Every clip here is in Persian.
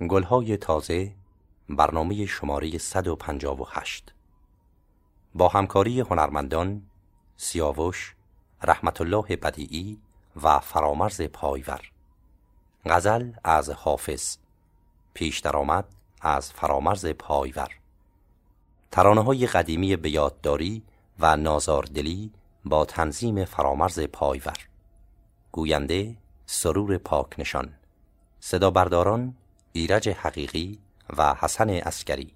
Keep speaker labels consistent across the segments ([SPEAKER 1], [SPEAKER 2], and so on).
[SPEAKER 1] گلهای تازه برنامه شماره 158 با همکاری هنرمندان سیاوش رحمت الله بدیعی و فرامرز پایور. غزل از حافظ پیش درآمد از فرامرز پایور. ترانه های قدیمی به یادداری و نازاردلی با تنظیم فرامرز پایور. گوینده سرور پاک نشان. صدا برداران ایرج حقیقی و حسن اسکری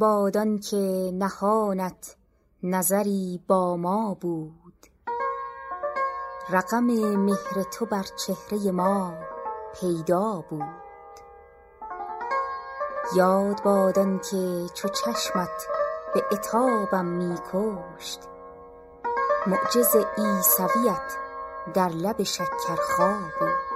[SPEAKER 2] یاد باد که نهانت نظری با ما بود. رقم مهر تو بر چهره ما پیدا بود. یاد باد که چو چشمت به عتابم می کشت. معجز عیسویت در لب شکرخا بود.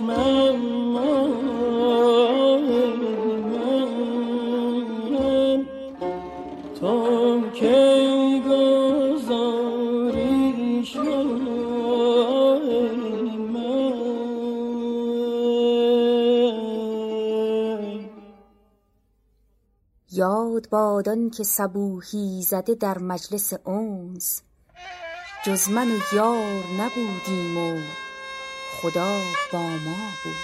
[SPEAKER 2] یاد بادان که صبوحی زده در مجلس اونس جز من و یار نبودیم و خدا با ما بود.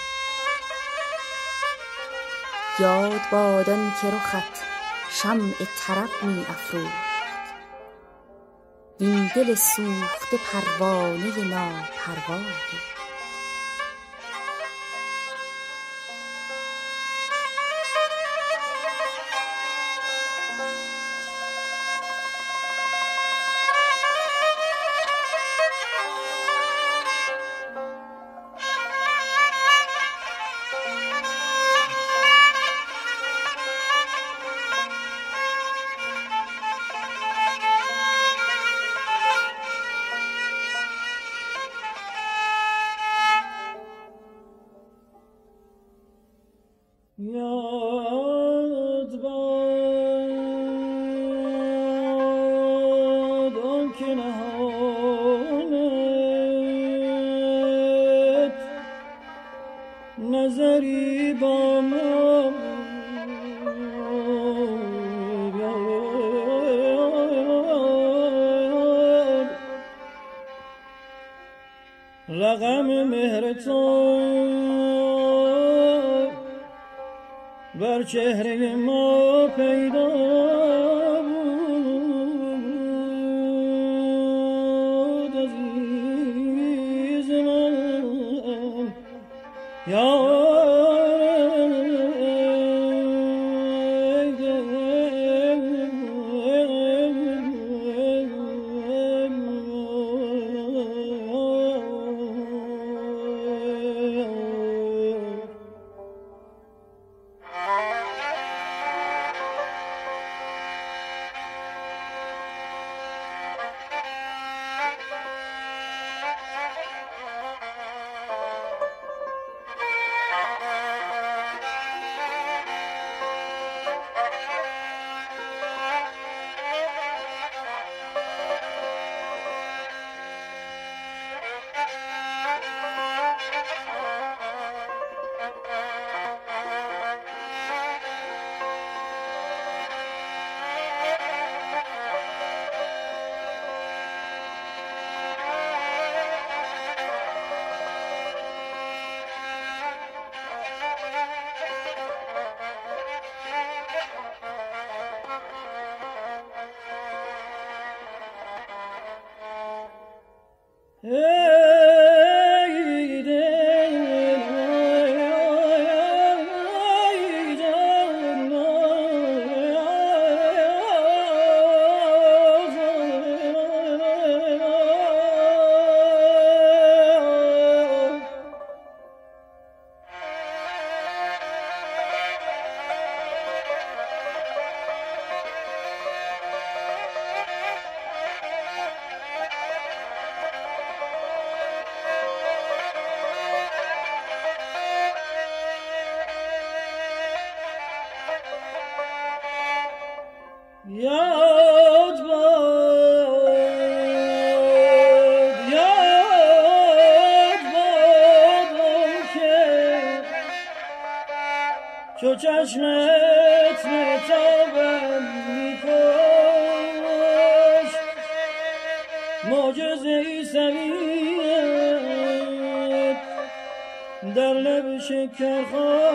[SPEAKER 2] یاد بادان که رخت شمع طرب می افروخت. این دل سوخته پروانه ناپروا بود
[SPEAKER 3] رقم مهر تو. بر چهره ما پیدا Hey! چو چشمت نتابم میکش معجزه ای سوید در لب شکر خود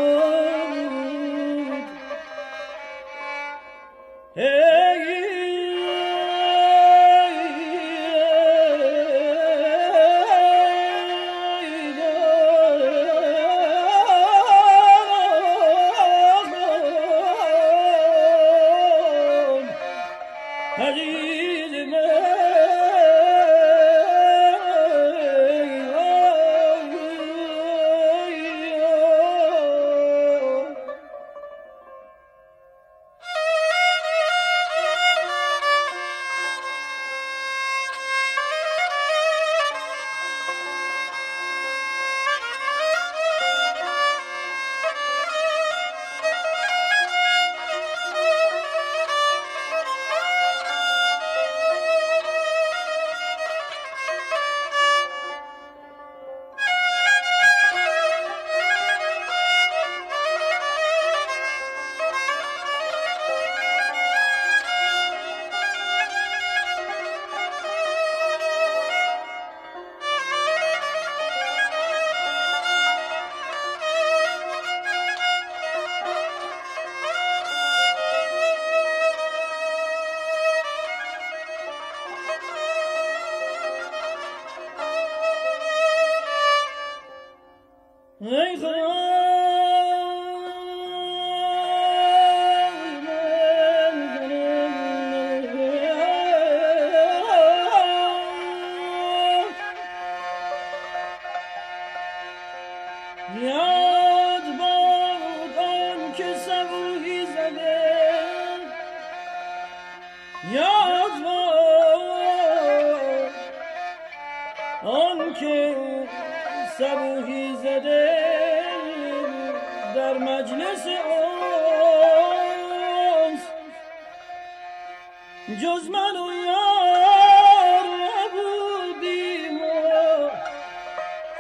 [SPEAKER 3] جز من و یار نبودیم.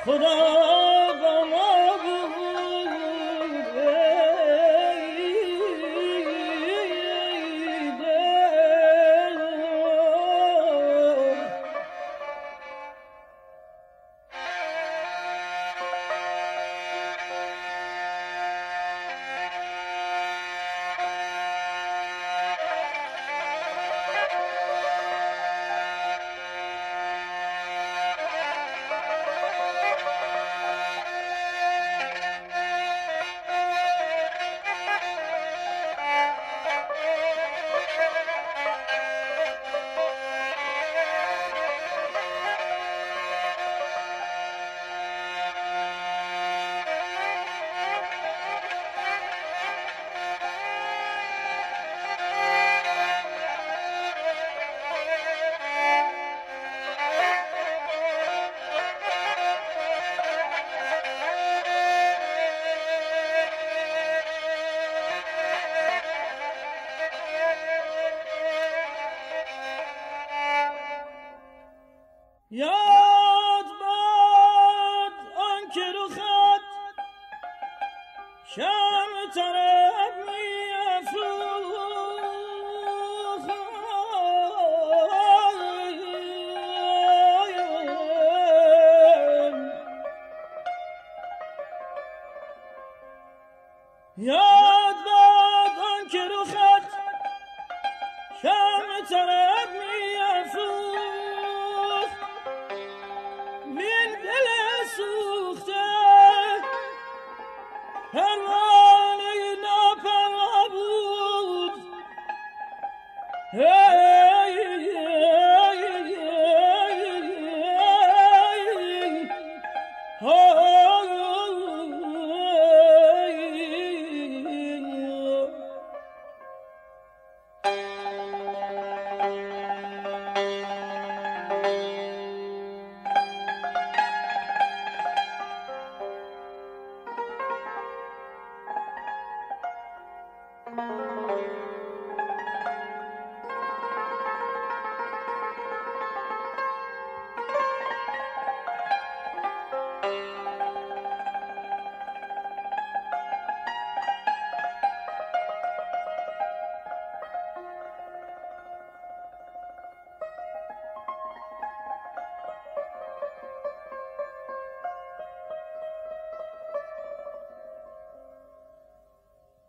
[SPEAKER 3] خدا یاد باد آن که رو خط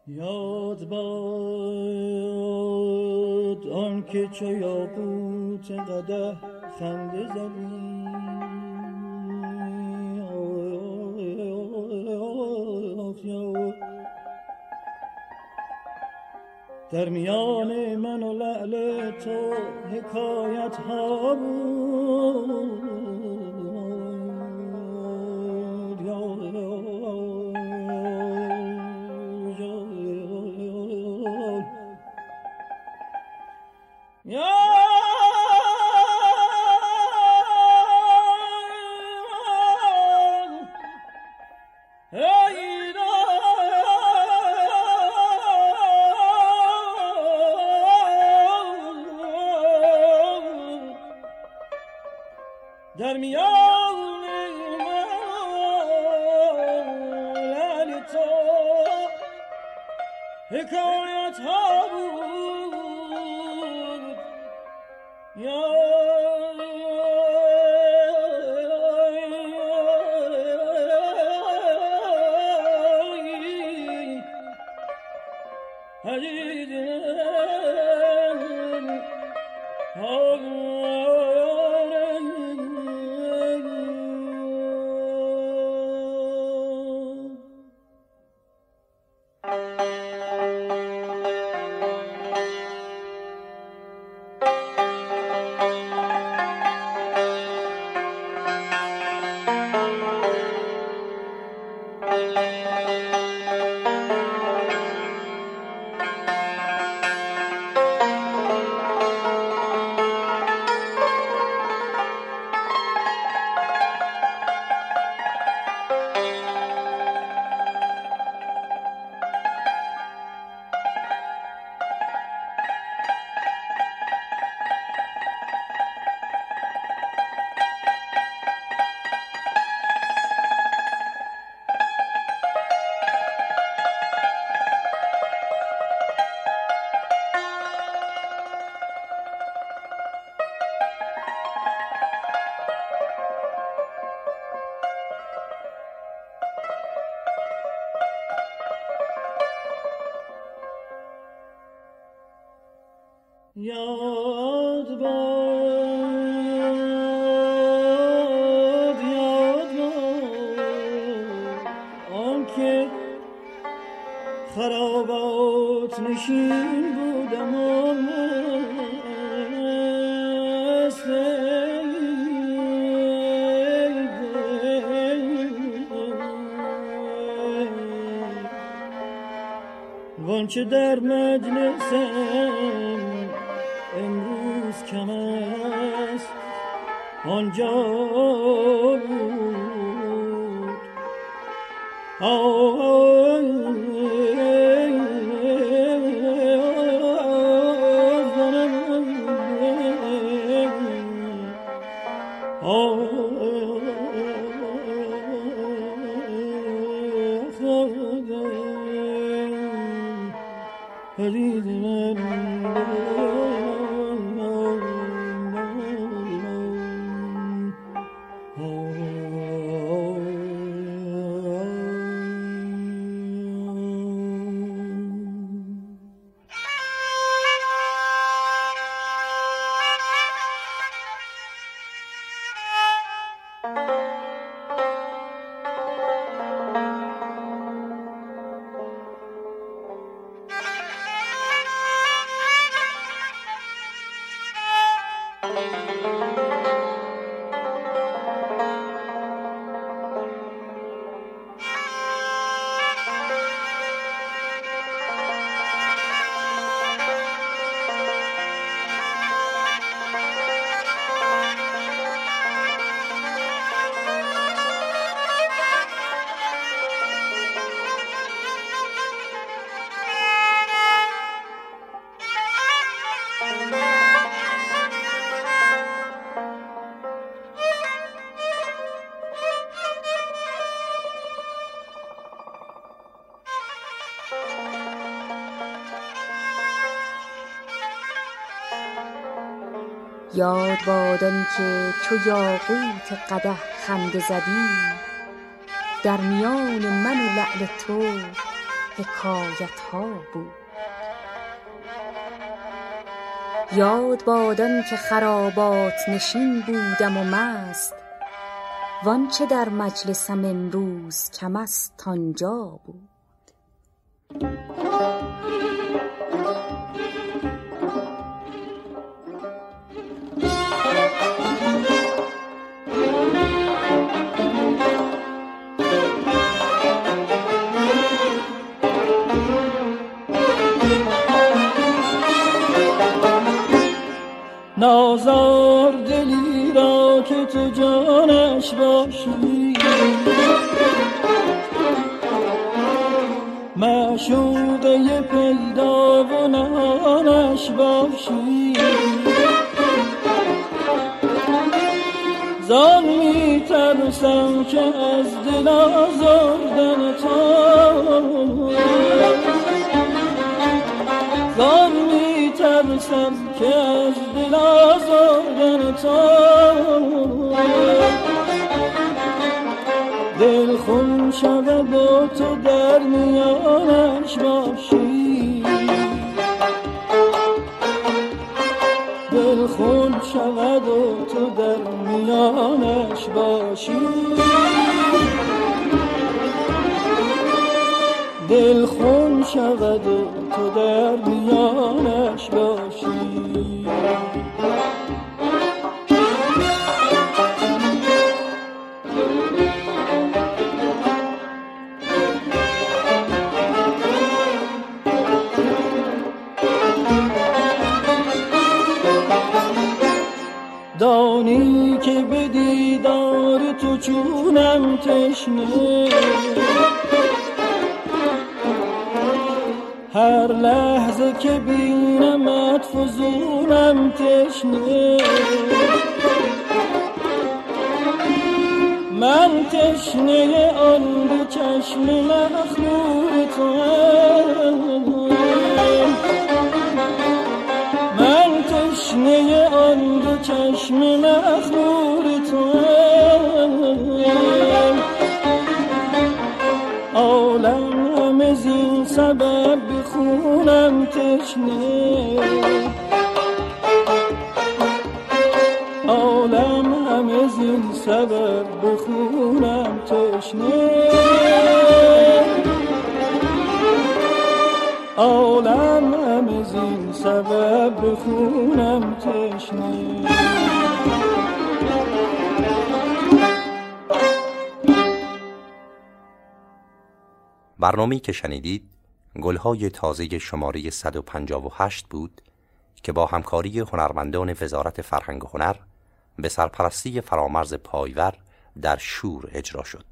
[SPEAKER 3] Yo. یاد باد آن که چو یاقوت قده خنده زدی. در میان من و لعل تو حکایت ها بود. Yo! خرابات نشین بودم وانچه در مجلسم امروز کم است آنجا بود.
[SPEAKER 2] پرید من یاد بادن که چو یاقوت قده خنده زدی. در میان من و لعل تو حکایت ها بود. یاد بادان که خرابات نشین بودم و مست. وانچه در مجلسم امروز کم است آنجا بود.
[SPEAKER 3] نازار دلی را که تو جانش باشی. معشوقه پیدا و نهانش باشی. زان می ترسم که از دل آزردن تو. زان می ترسم که از دل آزردن تو دل خون شود و تو در میانش باشی. دل خون شود و تو در میانش باشی. دل خون شود و تو در میانش باشی. دانی که به دیدار تو چونم تشنه. هر لحظه که بینمت فزونم تشنه. زین سبب بخونم تشنه. عالم همه زین سبب بخونم تشنه. عالم همه زین سبب بخونم تشنه.
[SPEAKER 1] برنامه‌ای که شنیدید گلهای تازه شماره 158 بود که با همکاری هنرمندان وزارت فرهنگ و هنر به سرپرستی فرامرز پایور در شور اجرا شد.